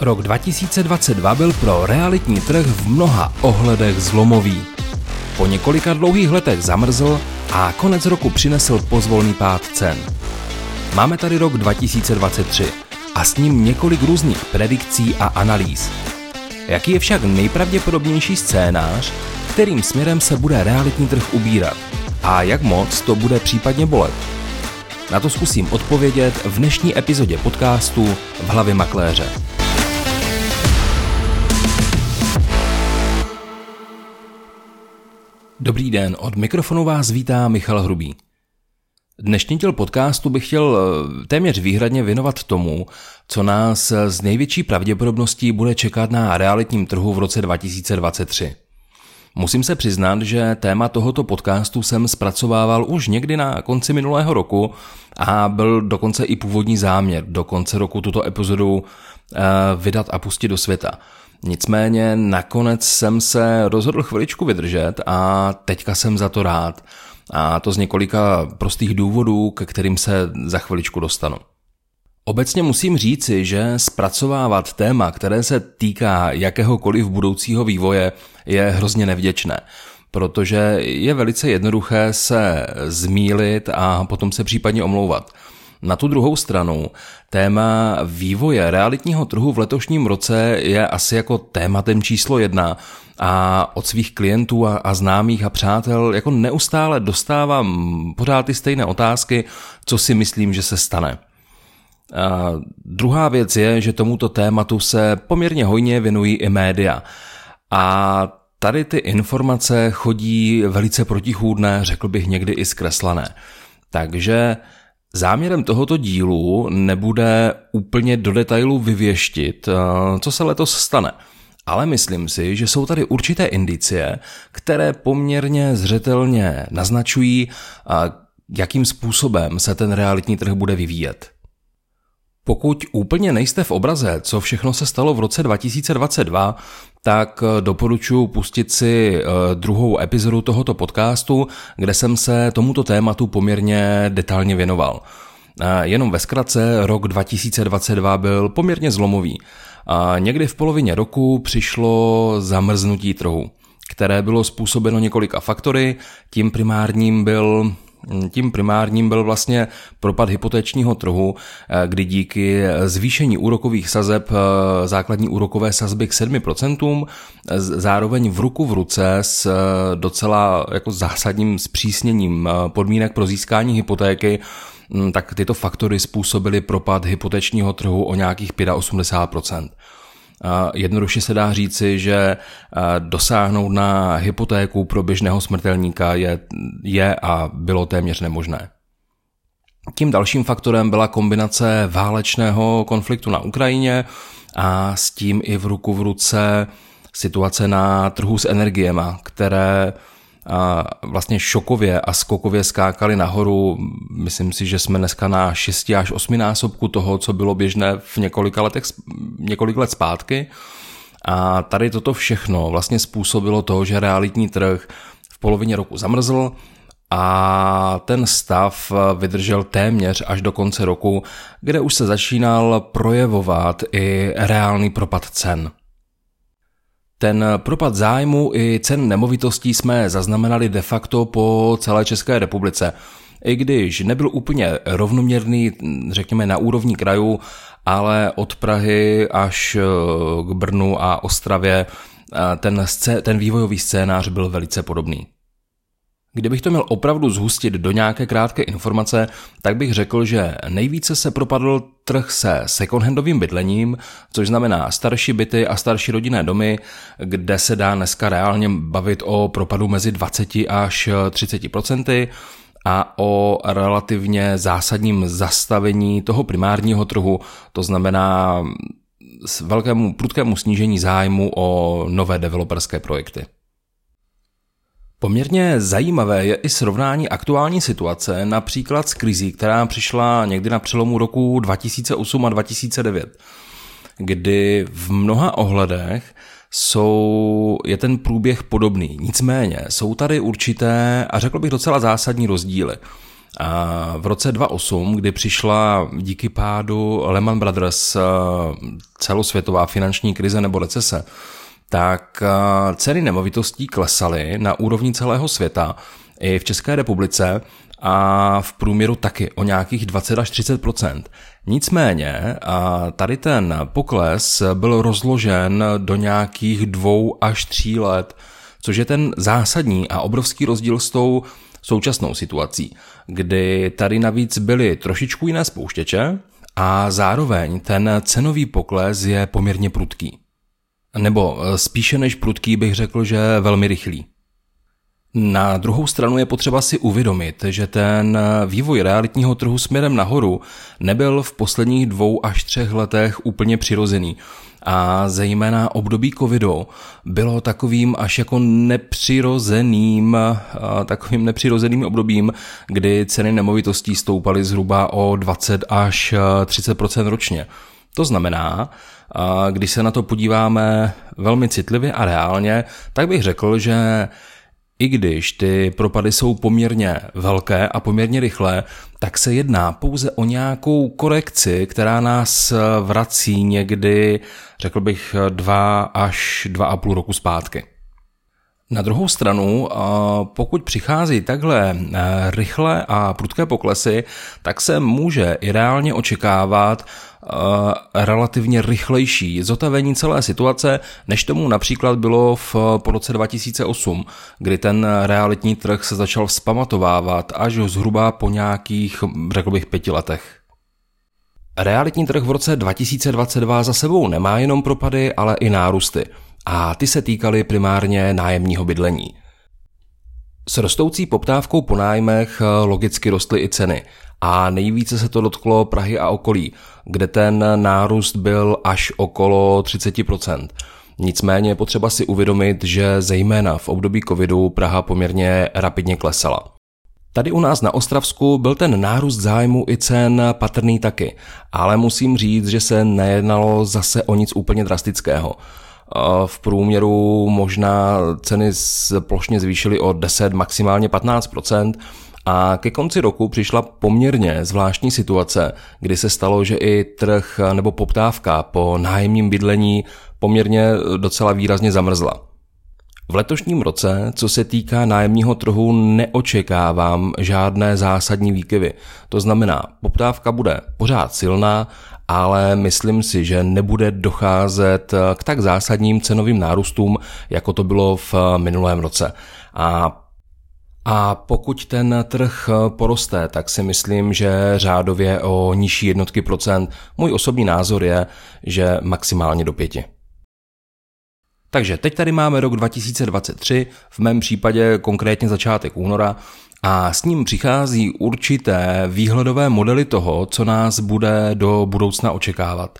Rok 2022 byl pro realitní trh v mnoha ohledech zlomový. Po několika dlouhých letech zamrzl a konec roku přinesl pozvolný pád cen. Máme tady rok 2023 a s ním několik různých predikcí a analýz. Jaký je však nejpravděpodobnější scénář, kterým směrem se bude realitní trh ubírat a jak moc to bude případně bolet? Na to zkusím odpovědět v dnešní epizodě podcastu v hlavě makléře. Dobrý den, od mikrofonu vás vítá Michal Hrubý. Dnešní díl podcastu bych chtěl eh, téměř výhradně věnovat tomu, co nás z největší pravděpodobností bude čekat na realitním trhu v roce 2023. Musím se přiznat, že téma tohoto podcastu jsem zpracovával už někdy na konci minulého roku a byl dokonce i původní záměr do konce roku tuto epizodu eh, vydat a pustit do světa. Nicméně nakonec jsem se rozhodl chviličku vydržet a teďka jsem za to rád. A to z několika prostých důvodů, ke kterým se za chviličku dostanu. Obecně musím říci, že zpracovávat téma, které se týká jakéhokoliv budoucího vývoje, je hrozně nevděčné, protože je velice jednoduché se zmílit a potom se případně omlouvat. Na tu druhou stranu, téma vývoje realitního trhu v letošním roce je asi jako tématem číslo jedna a od svých klientů a, a známých a přátel jako neustále dostávám pořád ty stejné otázky, co si myslím, že se stane. A druhá věc je, že tomuto tématu se poměrně hojně věnují i média. A tady ty informace chodí velice protichůdné, řekl bych někdy i zkreslené. Takže Záměrem tohoto dílu nebude úplně do detailu vyvěštit, eh, co se letos stane. Ale myslím si, že jsou tady určité indicie, které poměrně zřetelně naznačují, jakým způsobem se ten realitní trh bude vyvíjet. Pokud úplně nejste v obraze, co všechno se stalo v roce 2022, tak eh, doporučuji pustit si eh, druhou epizodu tohoto podcastu, kde jsem se tomuto tématu poměrně detailně věnoval. Jenom ve zkratce, rok 2022 byl poměrně zlomový. A někdy v polovině roku přišlo zamrznutí trhu, které bylo způsobeno několika faktory. Tím primárním byl tím primárním byl vlastně propad hypotečního trhu, eh, kdy díky zvýšení úrokových sazeb eh, základní úrokové sazby k 7%, zároveň v ruku v ruce s eh, docela jako zásadním zpřísněním podmínek pro získání hypotéky, hm, tak tyto faktory způsobily propad hypotečního trhu o nějakých 85%. Jednoduše se dá říci, že dosáhnout na hypotéku pro běžného smrtelníka je, je a bylo téměř nemožné. Tím dalším faktorem byla kombinace válečného konfliktu na Ukrajině a s tím i v ruku v ruce situace na trhu s energiema, které vlastně šokově a skokově skákali nahoru. Myslím si, že jsme dneska na 6 až 8 násobku toho, co bylo běžné v několika letech, několik let zpátky. A tady toto všechno vlastně způsobilo to, že realitní trh v polovině roku zamrzl a ten stav vydržel téměř až do konce roku, kde už se začínal projevovat i reálný propad cen. Ten propad zájmu i cen nemovitostí jsme zaznamenali de facto po celé České republice. I když nebyl úplně rovnoměrný, řekněme, na úrovni krajů, ale od Prahy až eh, k Brnu a Ostravě eh, ten, scé- ten vývojový scénář byl velice podobný. Kdybych to měl opravdu zhustit do nějaké krátké informace, tak bych řekl, že nejvíce se propadl trh se second-handovým bydlením, což znamená starší byty a starší rodinné domy, kde se dá dneska reálně bavit o propadu mezi 20 až 30% a o relativně zásadním zastavení toho primárního trhu, to znamená s velkému prudkému snížení zájmu o nové developerské projekty. Poměrně zajímavé je i srovnání aktuální situace například s krizí, která přišla někdy na přelomu roku 2008 a 2009, kdy v mnoha ohledech jsou, je ten průběh podobný. Nicméně jsou tady určité, a řekl bych docela zásadní rozdíly. V roce 2008, kdy přišla díky pádu Lehman Brothers celosvětová finanční krize nebo recese, tak ceny nemovitostí klesaly na úrovni celého světa i v České republice a v průměru taky o nějakých 20 až 30% Nicméně tady ten pokles byl rozložen do nějakých dvou až tří let, což je ten zásadní a obrovský rozdíl s tou současnou situací, kdy tady navíc byly trošičku jiné spouštěče a zároveň ten cenový pokles je poměrně prudký. Nebo spíše než prudký bych řekl, že velmi rychlý. Na druhou stranu je potřeba si uvědomit, že ten vývoj realitního trhu směrem nahoru nebyl v posledních dvou až třech letech úplně přirozený. A zejména období covidu bylo takovým až jako nepřirozeným, takovým nepřirozeným obdobím, kdy ceny nemovitostí stoupaly zhruba o 20 až 30% ročně. To znamená, když se na to podíváme velmi citlivě a reálně, tak bych řekl, že i když ty propady jsou poměrně velké a poměrně rychlé, tak se jedná pouze o nějakou korekci, která nás vrací někdy, řekl bych, dva až dva a půl roku zpátky. Na druhou stranu, pokud přichází takhle e, rychle a prudké poklesy, tak se může i reálně očekávat Eh, relativně rychlejší zotavení celé situace, než tomu například bylo v, po roce 2008, kdy ten realitní trh se začal vzpamatovávat až zhruba po nějakých, řekl bych, pěti letech. Realitní trh v roce 2022 za sebou nemá jenom propady, ale i nárůsty. A ty se týkaly primárně nájemního bydlení. S rostoucí poptávkou po nájmech logicky rostly i ceny a nejvíce se to dotklo Prahy a okolí, kde ten nárůst byl až okolo 30%. Nicméně je potřeba si uvědomit, že zejména v období covidu Praha poměrně rapidně klesala. Tady u nás na Ostravsku byl ten nárůst zájmu i cen patrný taky, ale musím říct, že se nejednalo zase o nic úplně drastického. V průměru možná ceny plošně zvýšily o 10, maximálně 15% a ke konci roku přišla poměrně zvláštní situace, kdy se stalo, že i trh nebo poptávka po nájemním bydlení poměrně docela výrazně zamrzla. V letošním roce, co se týká nájemního trhu, neočekávám žádné zásadní výkyvy. To znamená, poptávka bude pořád silná, ale myslím si, že nebude docházet k tak zásadním cenovým nárůstům, jako to bylo v minulém roce. A a pokud ten trh poroste, tak si myslím, že řádově o nižší jednotky procent. Můj osobní názor je, že maximálně do pěti. Takže teď tady máme rok 2023, v mém případě konkrétně začátek února, a s ním přichází určité výhledové modely toho, co nás bude do budoucna očekávat.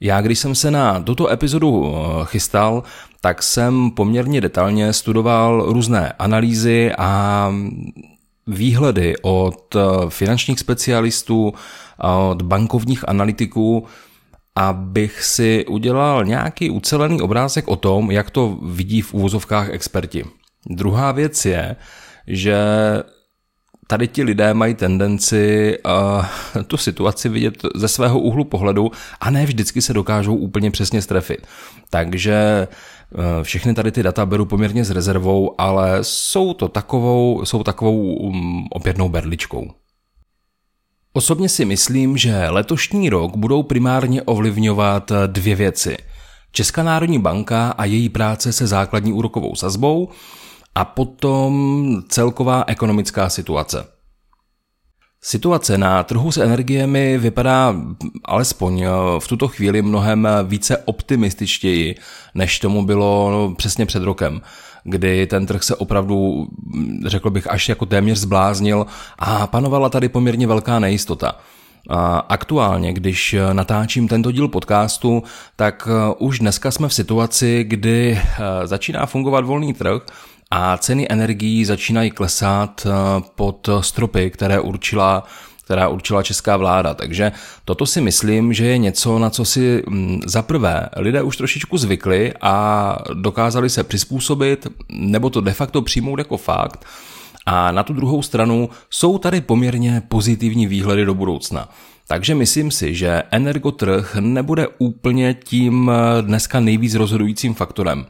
Já, když jsem se na tuto epizodu eh, chystal, tak jsem poměrně detailně studoval různé analýzy a výhledy od eh, finančních specialistů, od bankovních analytiků, abych si udělal nějaký ucelený obrázek o tom, jak to vidí v úvozovkách experti. Druhá věc je, že tady ti lidé mají tendenci uh, tu situaci vidět ze svého úhlu pohledu a ne vždycky se dokážou úplně přesně strefit. Takže uh, všechny tady ty data beru poměrně s rezervou, ale jsou to takovou, jsou takovou um, opětnou berličkou. Osobně si myslím, že letošní rok budou primárně ovlivňovat dvě věci. Česká národní banka a její práce se základní úrokovou sazbou a potom celková ekonomická situace. Situace na trhu s energiemi vypadá alespoň v tuto chvíli mnohem více optimističtěji, než tomu bylo přesně před rokem, kdy ten trh se opravdu, řekl bych, až jako téměř zbláznil a panovala tady poměrně velká nejistota. A aktuálně, když natáčím tento díl podcastu, tak už dneska jsme v situaci, kdy začíná fungovat volný trh a ceny energií začínají klesat eh, pod stropy, které určila která určila česká vláda. Takže toto si myslím, že je něco, na co si mm, za prvé lidé už trošičku zvykli a dokázali se přizpůsobit, nebo to de facto přijmout jako fakt. A na tu druhou stranu jsou tady poměrně pozitivní výhledy do budoucna. Takže myslím si, že energotrh nebude úplně tím dneska nejvíc rozhodujícím faktorem.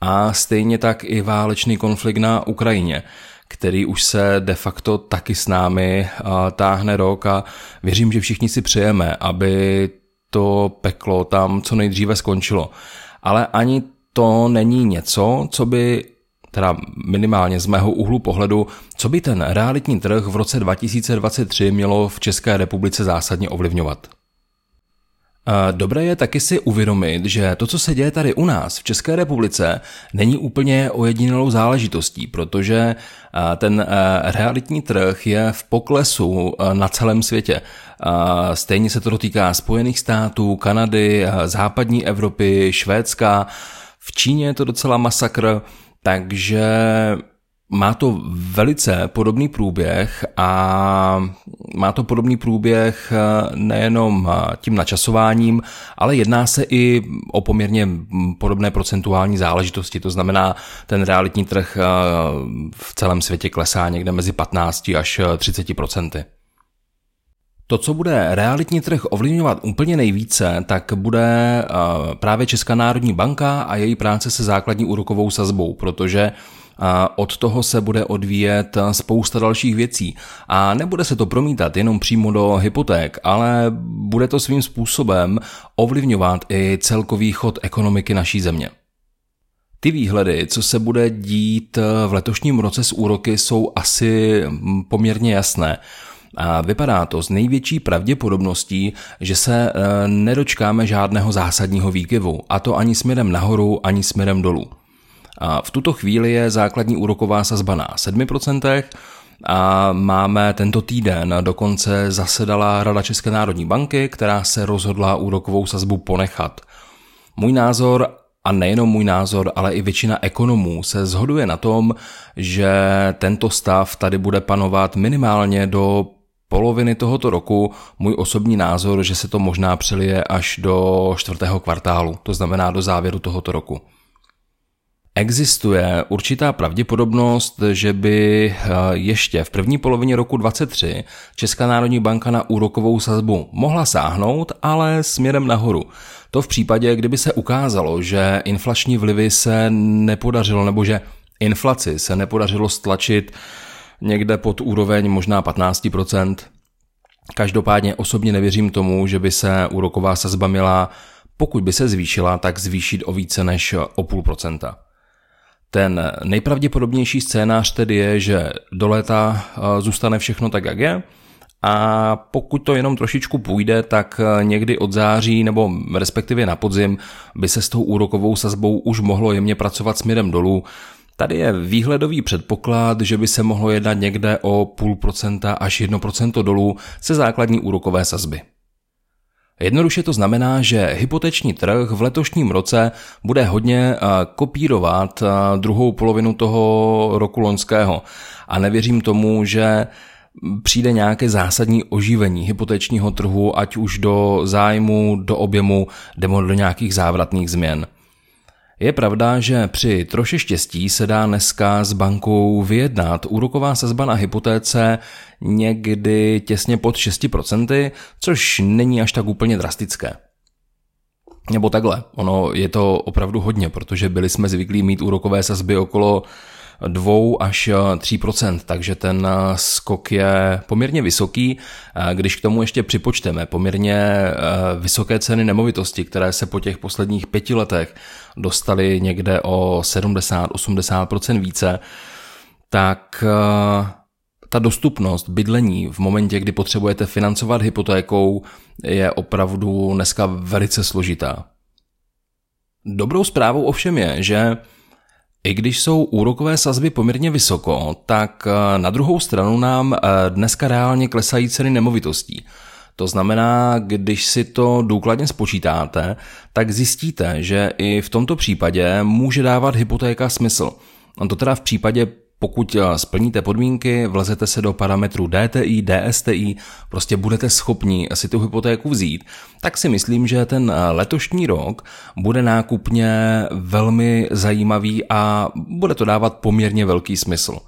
A stejně tak i válečný konflikt na Ukrajině, který už se de facto taky s námi táhne rok a věřím, že všichni si přejeme, aby to peklo tam co nejdříve skončilo. Ale ani to není něco, co by teda minimálně z mého úhlu pohledu, co by ten realitní trh v roce 2023 mělo v České republice zásadně ovlivňovat. Dobré je taky si uvědomit, že to, co se děje tady u nás v České republice, není úplně ojedinělou záležitostí, protože ten realitní trh je v poklesu na celém světě. Stejně se to dotýká Spojených států, Kanady, západní Evropy, Švédska. V Číně je to docela masakr, takže má to velice podobný průběh a má to podobný průběh eh, nejenom eh, tím načasováním, ale jedná se i o poměrně podobné procentuální záležitosti. To znamená, ten realitní trh eh, v celém světě klesá někde mezi 15 až 30 procenty. To, co bude realitní trh ovlivňovat úplně nejvíce, tak bude právě Česká národní banka a její práce se základní úrokovou sazbou, protože od toho se bude odvíjet spousta dalších věcí. A nebude se to promítat jenom přímo do hypoték, ale bude to svým způsobem ovlivňovat i celkový chod ekonomiky naší země. Ty výhledy, co se bude dít v letošním roce s úroky, jsou asi poměrně jasné. A vypadá to s největší pravděpodobností, že se e, nedočkáme žádného zásadního výkyvu, a to ani směrem nahoru, ani směrem dolů. A v tuto chvíli je základní úroková sazba na 7%, a máme tento týden dokonce zasedala Rada České národní banky, která se rozhodla úrokovou sazbu ponechat. Můj názor a nejenom můj názor, ale i většina ekonomů se zhoduje na tom, že tento stav tady bude panovat minimálně do poloviny tohoto roku. Můj osobní názor, že se to možná přelije až do čtvrtého kvartálu, to znamená do závěru tohoto roku. Existuje určitá pravděpodobnost, že by eh, ještě v první polovině roku 2023 Česká národní banka na úrokovou sazbu mohla sáhnout, ale směrem nahoru. To v případě, kdyby se ukázalo, že inflační vlivy se nepodařilo, nebo že inflaci se nepodařilo stlačit někde pod úroveň možná 15%. Každopádně osobně nevěřím tomu, že by se úroková sazba měla, pokud by se zvýšila, tak zvýšit o více než o půl procenta. Ten nejpravděpodobnější scénář tedy je, že do léta eh, zůstane všechno tak, jak je, a pokud to jenom trošičku půjde, tak eh, někdy od září nebo respektive na podzim by se s tou úrokovou sazbou už mohlo jemně pracovat směrem dolů. Tady je výhledový předpoklad, že by se mohlo jednat někde o půl procenta až 1% dolů se základní úrokové sazby. Jednoduše to znamená, že hypoteční trh v letošním roce bude hodně eh, kopírovat eh, druhou polovinu toho roku loňského. A nevěřím tomu, že přijde nějaké zásadní oživení hypotečního trhu, ať už do zájmu, do objemu, nebo do nějakých závratných změn. Je pravda, že při troše štěstí se dá dneska s bankou vyjednat úroková sazba na hypotéce někdy těsně pod 6%, což není až tak úplně drastické. Nebo takhle, ono je to opravdu hodně, protože byli jsme zvyklí mít úrokové sazby okolo 2 až 3% takže ten skok je poměrně vysoký. Když k tomu ještě připočteme poměrně eh, vysoké ceny nemovitosti, které se po těch posledních pěti letech dostaly někde o 70-80% více, tak eh, ta dostupnost bydlení v momentě, kdy potřebujete financovat hypotékou, je opravdu dneska velice složitá. Dobrou zprávou ovšem je, že i když jsou úrokové sazby poměrně vysoko, tak eh, na druhou stranu nám eh, dneska reálně klesají ceny nemovitostí. To znamená, když si to důkladně spočítáte, tak zjistíte, že i v tomto případě může dávat hypotéka smysl. A to teda v případě pokud eh, splníte podmínky, vlezete se do parametru DTI, DSTI, prostě budete schopni si tu hypotéku vzít, tak si myslím, že ten eh, letošní rok bude nákupně velmi zajímavý a bude to dávat poměrně velký smysl.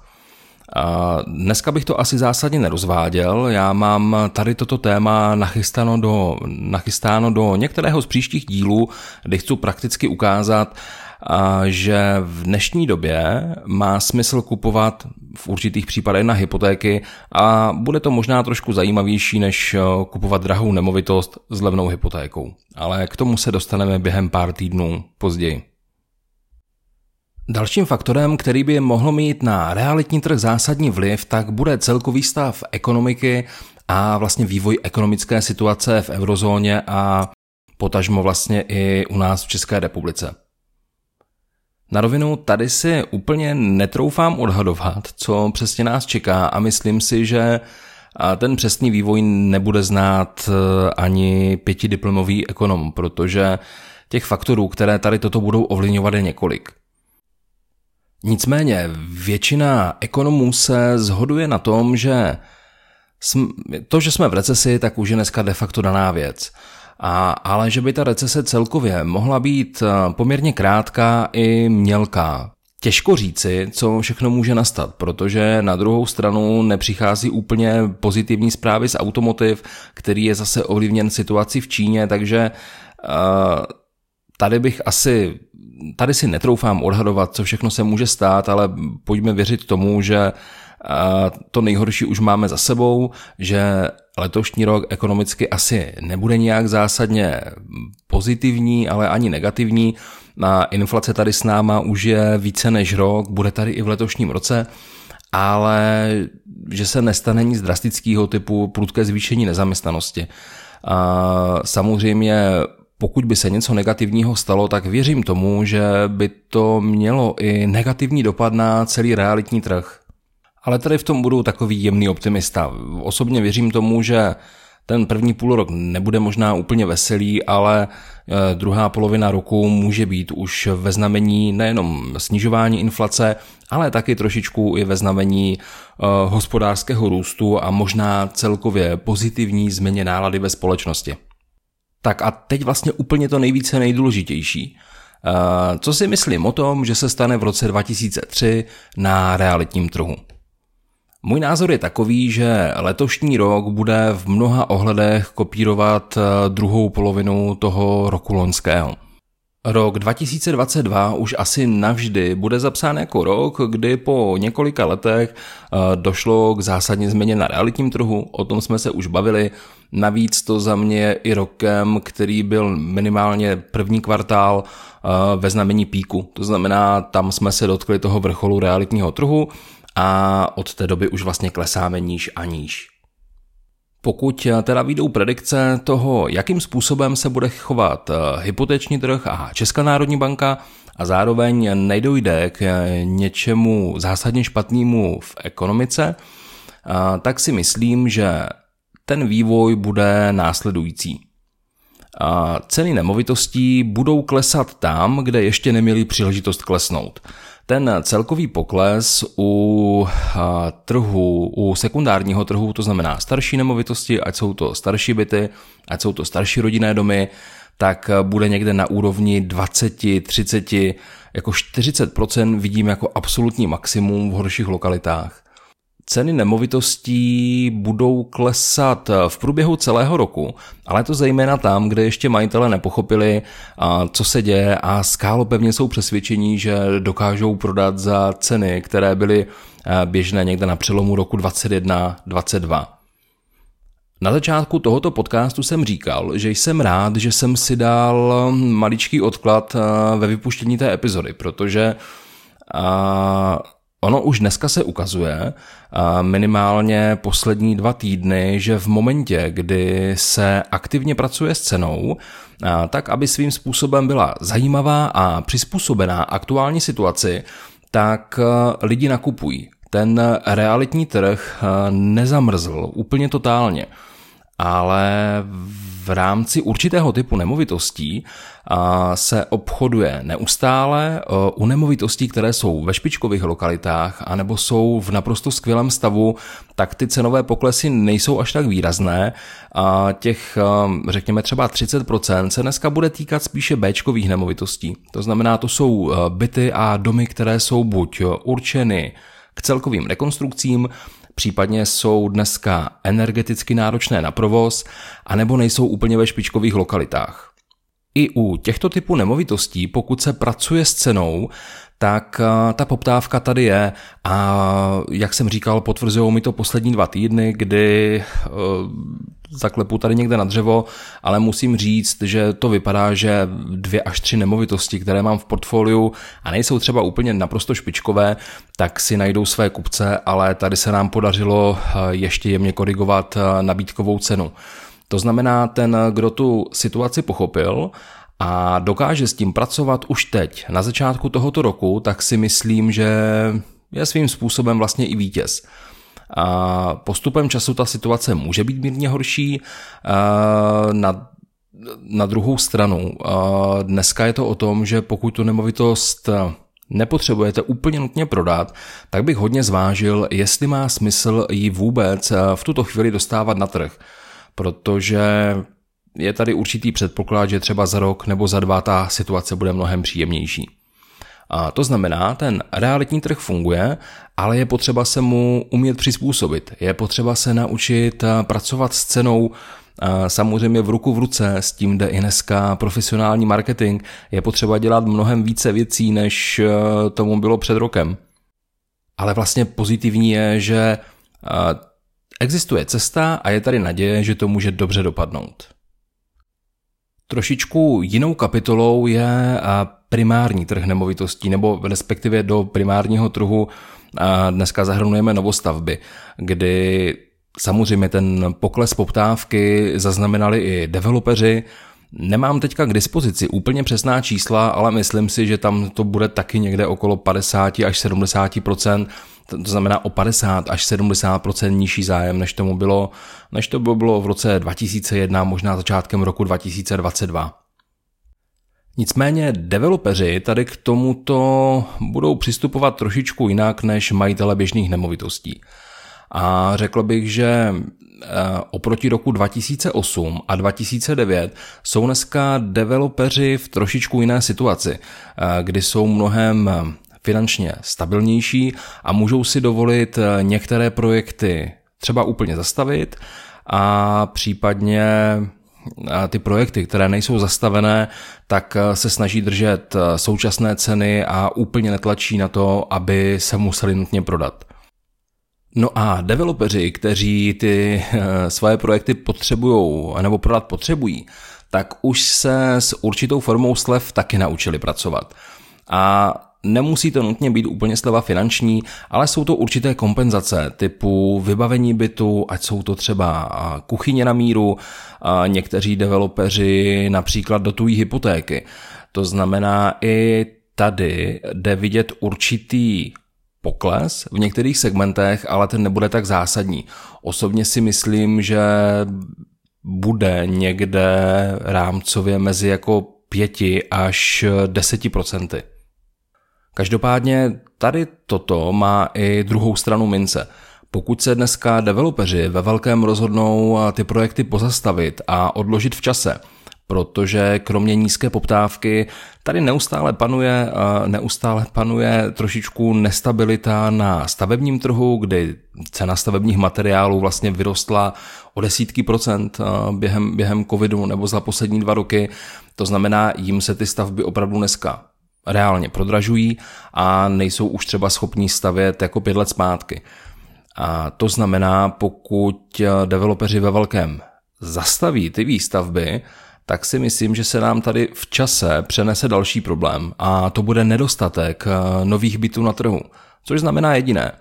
Dneska bych to asi zásadně nerozváděl, já mám tady toto téma nachystáno do, nachystáno do některého z příštích dílů, kde chci prakticky ukázat, že v dnešní době má smysl kupovat v určitých případech na hypotéky a bude to možná trošku zajímavější, než kupovat drahou nemovitost s levnou hypotékou. Ale k tomu se dostaneme během pár týdnů později. Dalším faktorem, který by mohl mít na realitní trh zásadní vliv, tak bude celkový stav ekonomiky a vlastně vývoj ekonomické situace v eurozóně a potažmo vlastně i u nás v České republice. Na rovinu tady si úplně netroufám odhadovat, co přesně nás čeká a myslím si, že ten přesný vývoj nebude znát e, ani pětidiplomový ekonom, protože těch faktorů, které tady toto budou ovlivňovat je několik. Nicméně většina ekonomů se zhoduje na tom, že to, že jsme v recesi, tak už je dneska de facto daná věc. A, ale že by ta recese celkově mohla být eh, poměrně krátká i mělká. Těžko říci, co všechno může nastat, protože na druhou stranu nepřichází úplně pozitivní zprávy z automotiv, který je zase ovlivněn situací v Číně, takže uh, tady bych asi tady si netroufám odhadovat, co všechno se může stát, ale pojďme věřit tomu, že to nejhorší už máme za sebou, že letošní rok ekonomicky asi nebude nějak zásadně pozitivní, ale ani negativní. A inflace tady s náma už je více než rok, bude tady i v letošním roce, ale že se nestane nic drastického typu prudké zvýšení nezaměstnanosti. A samozřejmě pokud by se něco negativního stalo, tak věřím tomu, že by to mělo i negativní dopad na celý realitní trh. Ale tady v tom budu takový jemný optimista. Osobně věřím tomu, že ten první půl rok nebude možná úplně veselý, ale eh, druhá polovina roku může být už ve znamení nejenom snižování inflace, ale taky trošičku i ve znamení eh, hospodářského růstu a možná celkově pozitivní změně nálady ve společnosti. Tak a teď vlastně úplně to nejvíce nejdůležitější. Eh, co si myslím o tom, že se stane v roce 2003 na realitním trhu? Můj názor je takový, že letošní rok bude v mnoha ohledech kopírovat eh, druhou polovinu toho roku loňského. Rok 2022 už asi navždy bude zapsán jako rok, kdy po několika letech eh, došlo k zásadní změně na realitním trhu, o tom jsme se už bavili. Navíc to za mě i rokem, který byl minimálně první kvartál eh, ve znamení píku. To znamená, tam jsme se dotkli toho vrcholu realitního trhu a od té doby už vlastně klesáme níž a níž. Pokud eh, teda výjdou predikce toho, jakým způsobem se bude chovat eh, hypoteční trh a Česká národní banka a zároveň nejdojde k eh, něčemu zásadně špatnému v ekonomice, tak si myslím, že ten vývoj bude následující. Ceny nemovitostí budou klesat tam, kde ještě neměli příležitost klesnout. Ten celkový pokles u trhu, u sekundárního trhu, to znamená starší nemovitosti, ať jsou to starší byty, ať jsou to starší rodinné domy, tak bude někde na úrovni 20, 30, jako 40% vidím jako absolutní maximum v horších lokalitách ceny nemovitostí budou klesat v průběhu celého roku, ale to zejména tam, kde ještě majitele nepochopili, co se děje a skálopevně jsou přesvědčení, že dokážou prodat za ceny, které byly běžné někde na přelomu roku 2021-2022. Na začátku tohoto podcastu jsem říkal, že jsem rád, že jsem si dal maličký odklad ve vypuštění té epizody, protože Ono už dneska se ukazuje, minimálně poslední dva týdny, že v momentě, kdy se aktivně pracuje s cenou, tak aby svým způsobem byla zajímavá a přizpůsobená aktuální situaci, tak lidi nakupují. Ten realitní trh nezamrzl úplně totálně ale v rámci určitého typu nemovitostí se obchoduje neustále u nemovitostí, které jsou ve špičkových lokalitách anebo jsou v naprosto skvělém stavu, tak ty cenové poklesy nejsou až tak výrazné. A těch, řekněme třeba 30% se dneska bude týkat spíše Bčkových nemovitostí. To znamená, to jsou byty a domy, které jsou buď určeny k celkovým rekonstrukcím, případně jsou dneska energeticky náročné na provoz, anebo nejsou úplně ve špičkových lokalitách. I u těchto typů nemovitostí, pokud se pracuje s cenou, tak eh, ta poptávka tady je a jak jsem říkal, potvrzují mi to poslední dva týdny, kdy eh, zaklepu tady někde na dřevo, ale musím říct, že to vypadá, že dvě až tři nemovitosti, které mám v portfoliu a nejsou třeba úplně naprosto špičkové, tak si najdou své kupce, ale tady se nám podařilo eh, ještě jemně korigovat nabídkovou cenu. To znamená, ten, kdo tu situaci pochopil a dokáže s tím pracovat už teď, na začátku tohoto roku, tak si myslím, že je svým způsobem vlastně i vítěz. A postupem času ta situace může být mírně horší. Na, na druhou stranu, dneska je to o tom, že pokud tu nemovitost nepotřebujete úplně nutně prodat, tak bych hodně zvážil, jestli má smysl ji vůbec v tuto chvíli dostávat na trh. Protože je tady určitý předpoklad, že třeba za rok nebo za dva ta situace bude mnohem příjemnější. A to znamená, ten realitní trh funguje, ale je potřeba se mu umět přizpůsobit. Je potřeba se naučit eh, pracovat s cenou, samozřejmě v ruku v ruce, s tím jde i dneska profesionální marketing. Je potřeba dělat mnohem více věcí, než eh, tomu bylo před rokem. Ale vlastně pozitivní je, že eh, existuje cesta a je tady naděje, že to může dobře dopadnout. Trošičku jinou kapitolou je primární trh nemovitostí, nebo respektive do primárního trhu dneska zahrnujeme novostavby, kdy samozřejmě ten pokles poptávky zaznamenali i developeři, Nemám teďka k dispozici úplně přesná čísla, ale myslím si, že tam to bude taky někde okolo 50 až 70% to znamená o 50 až 70% nižší zájem, než tomu bylo, než to bylo v roce 2001, možná začátkem roku 2022. Nicméně developeři tady k tomuto budou přistupovat trošičku jinak než majitele běžných nemovitostí. A řekl bych, že oproti roku 2008 a 2009 jsou dneska developeři v trošičku jiné situaci, eh, kdy jsou mnohem finančně stabilnější a můžou si dovolit eh, některé projekty třeba úplně zastavit a případně eh, ty projekty, které nejsou zastavené, tak eh, se snaží držet současné ceny a úplně netlačí na to, aby se museli nutně prodat. No a developeři, kteří ty svoje projekty potřebují nebo prodat potřebují, tak už se s určitou formou slev taky naučili pracovat. A Nemusí to nutně být úplně sleva finanční, ale jsou to určité kompenzace typu vybavení bytu, ať jsou to třeba kuchyně na míru, někteří developeři například dotují hypotéky. To znamená, i tady jde vidět určitý pokles v některých segmentech, ale ten nebude tak zásadní. Osobně si myslím, že bude někde rámcově mezi jako 5 až 10 procenty. Každopádně tady toto má i druhou stranu mince. Pokud se dneska developeři ve velkém rozhodnou ty projekty pozastavit a odložit v čase, protože kromě nízké poptávky tady neustále panuje, neustále panuje trošičku nestabilita na stavebním trhu, kdy cena stavebních materiálů vlastně vyrostla o desítky procent během, během covidu nebo za poslední dva roky. To znamená, jim se ty stavby opravdu dneska reálně prodražují a nejsou už třeba schopní stavět jako pět let zpátky. A to znamená, pokud developeři ve velkém zastaví ty výstavby, tak si myslím, že se nám tady v čase přenese další problém a to bude nedostatek eh, nových bytů na trhu. Což znamená jediné.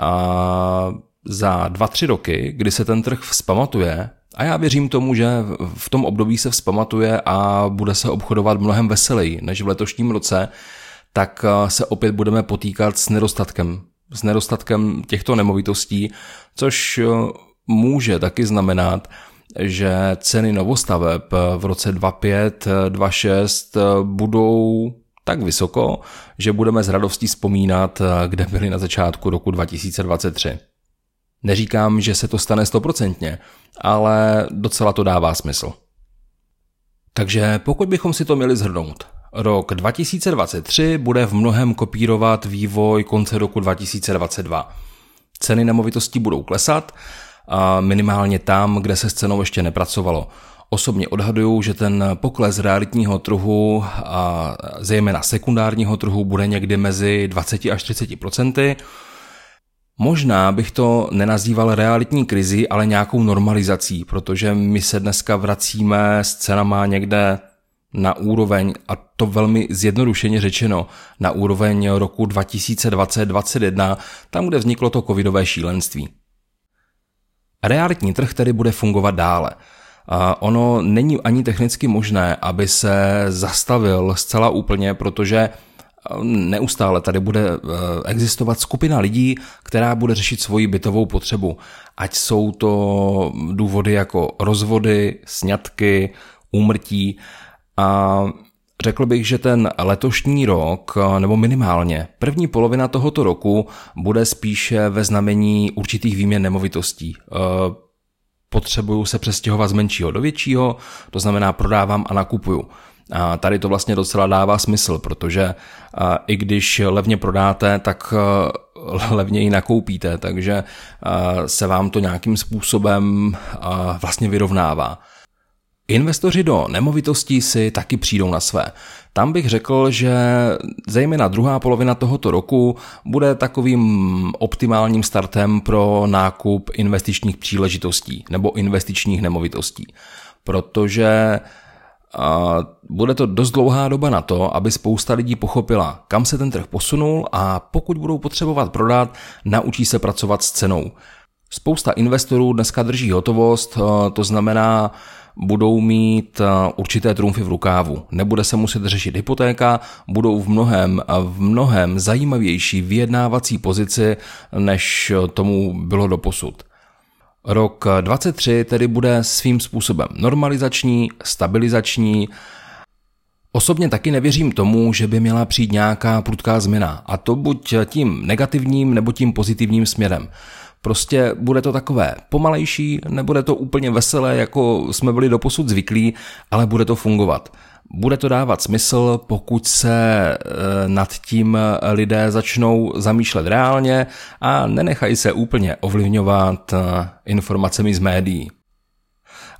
A za dva, tři roky, kdy se ten trh vzpamatuje, a já věřím tomu, že v tom období se vzpamatuje a bude se obchodovat mnohem veseleji než v letošním roce, tak eh, se opět budeme potýkat s nedostatkem, s nedostatkem těchto nemovitostí, což eh, může taky znamenat, že ceny novostaveb v roce 25, 26 budou tak vysoko, že budeme s radostí vzpomínat, kde byli na začátku roku 2023. Neříkám, že se to stane stoprocentně, ale docela to dává smysl. Takže pokud bychom si to měli zhrnout, Rok 2023 bude v mnohem kopírovat vývoj konce roku 2022. Ceny nemovitostí budou klesat, minimálně tam, kde se s cenou ještě nepracovalo. Osobně odhaduju, že ten pokles realitního trhu a zejména sekundárního trhu bude někdy mezi 20 až 30 procenty. Možná bych to nenazýval realitní krizi, ale nějakou normalizací, protože my se dneska vracíme s cenama někde na úroveň, a to velmi zjednodušeně řečeno, na úroveň roku 2020-2021, tam, kde vzniklo to covidové šílenství. Realitní trh tedy bude fungovat dále. Ono není ani technicky možné, aby se zastavil zcela úplně, protože neustále tady bude eh, existovat skupina lidí, která bude řešit svoji bytovou potřebu. Ať jsou to důvody jako rozvody, sňatky, úmrtí. A řekl bych, že ten letošní rok, nebo minimálně první polovina tohoto roku, bude spíše ve znamení určitých výměn nemovitostí. Eh, potřebuju se přestěhovat z menšího do většího, to znamená prodávám a nakupuju. A tady to vlastně docela dává smysl, protože i když levně prodáte, tak levněji nakoupíte, takže se vám to nějakým způsobem vlastně vyrovnává. Investoři do nemovitostí si taky přijdou na své. Tam bych řekl, že zejména druhá polovina tohoto roku bude takovým optimálním startem pro nákup investičních příležitostí nebo investičních nemovitostí. Protože a bude to dost dlouhá doba na to, aby spousta lidí pochopila, kam se ten trh posunul a pokud budou potřebovat prodat, naučí se pracovat s cenou. Spousta investorů dneska drží hotovost, to znamená, budou mít určité trumfy v rukávu. Nebude se muset řešit hypotéka, budou v mnohem, v mnohem zajímavější vyjednávací pozici, než tomu bylo doposud. Rok 23 tedy bude svým způsobem normalizační, stabilizační. Osobně taky nevěřím tomu, že by měla přijít nějaká prudká změna, a to buď tím negativním nebo tím pozitivním směrem. Prostě bude to takové pomalejší, nebude to úplně veselé, jako jsme byli doposud zvyklí, ale bude to fungovat. Bude to dávat smysl, pokud se e, nad tím lidé začnou zamýšlet reálně a nenechají se úplně ovlivňovat e, informacemi z médií.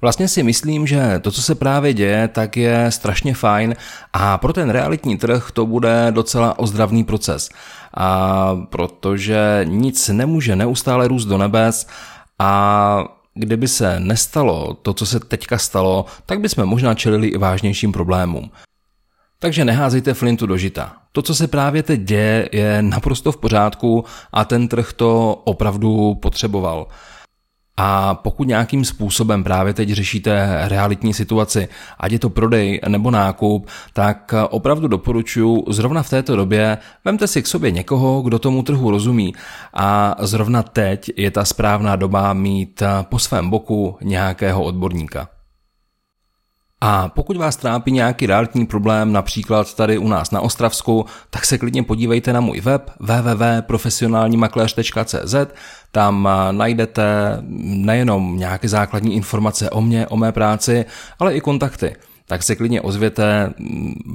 Vlastně si myslím, že to, co se právě děje, tak je strašně fajn a pro ten realitní trh to bude docela ozdravný proces. A protože nic nemůže neustále růst do nebes a kdyby se nestalo to, co se teďka stalo, tak bychom možná čelili i vážnějším problémům. Takže neházejte flintu do žita. To, co se právě teď děje, je naprosto v pořádku a ten trh to opravdu potřeboval. A pokud nějakým způsobem právě teď řešíte realitní situaci, ať je to prodej nebo nákup, tak opravdu doporučuji zrovna v této době vemte si k sobě někoho, kdo tomu trhu rozumí a zrovna teď je ta správná doba mít po svém boku nějakého odborníka. A pokud vás trápí nějaký realitní problém, například tady u nás na Ostravsku, tak se klidně podívejte na můj web www.profesionálnímakléř.cz, tam najdete nejenom nějaké základní informace o mně, o mé práci, ale i kontakty. Tak se klidně ozvěte,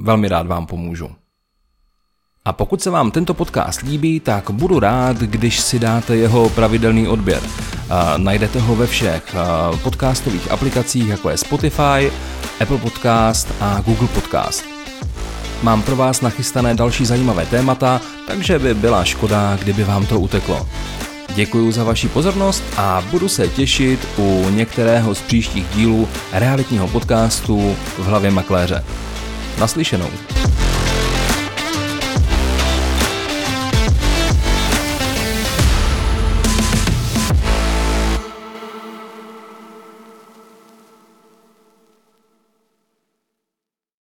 velmi rád vám pomůžu. A pokud se vám tento podcast líbí, tak budu rád, když si dáte jeho pravidelný odběr. Najdete ho ve všech podcastových aplikacích, jako je Spotify, Apple Podcast a Google Podcast. Mám pro vás nachystané další zajímavé témata, takže by byla škoda, kdyby vám to uteklo. Děkuji za vaši pozornost a budu se těšit u některého z příštích dílů realitního podcastu v hlavě makléře. Naslyšenou.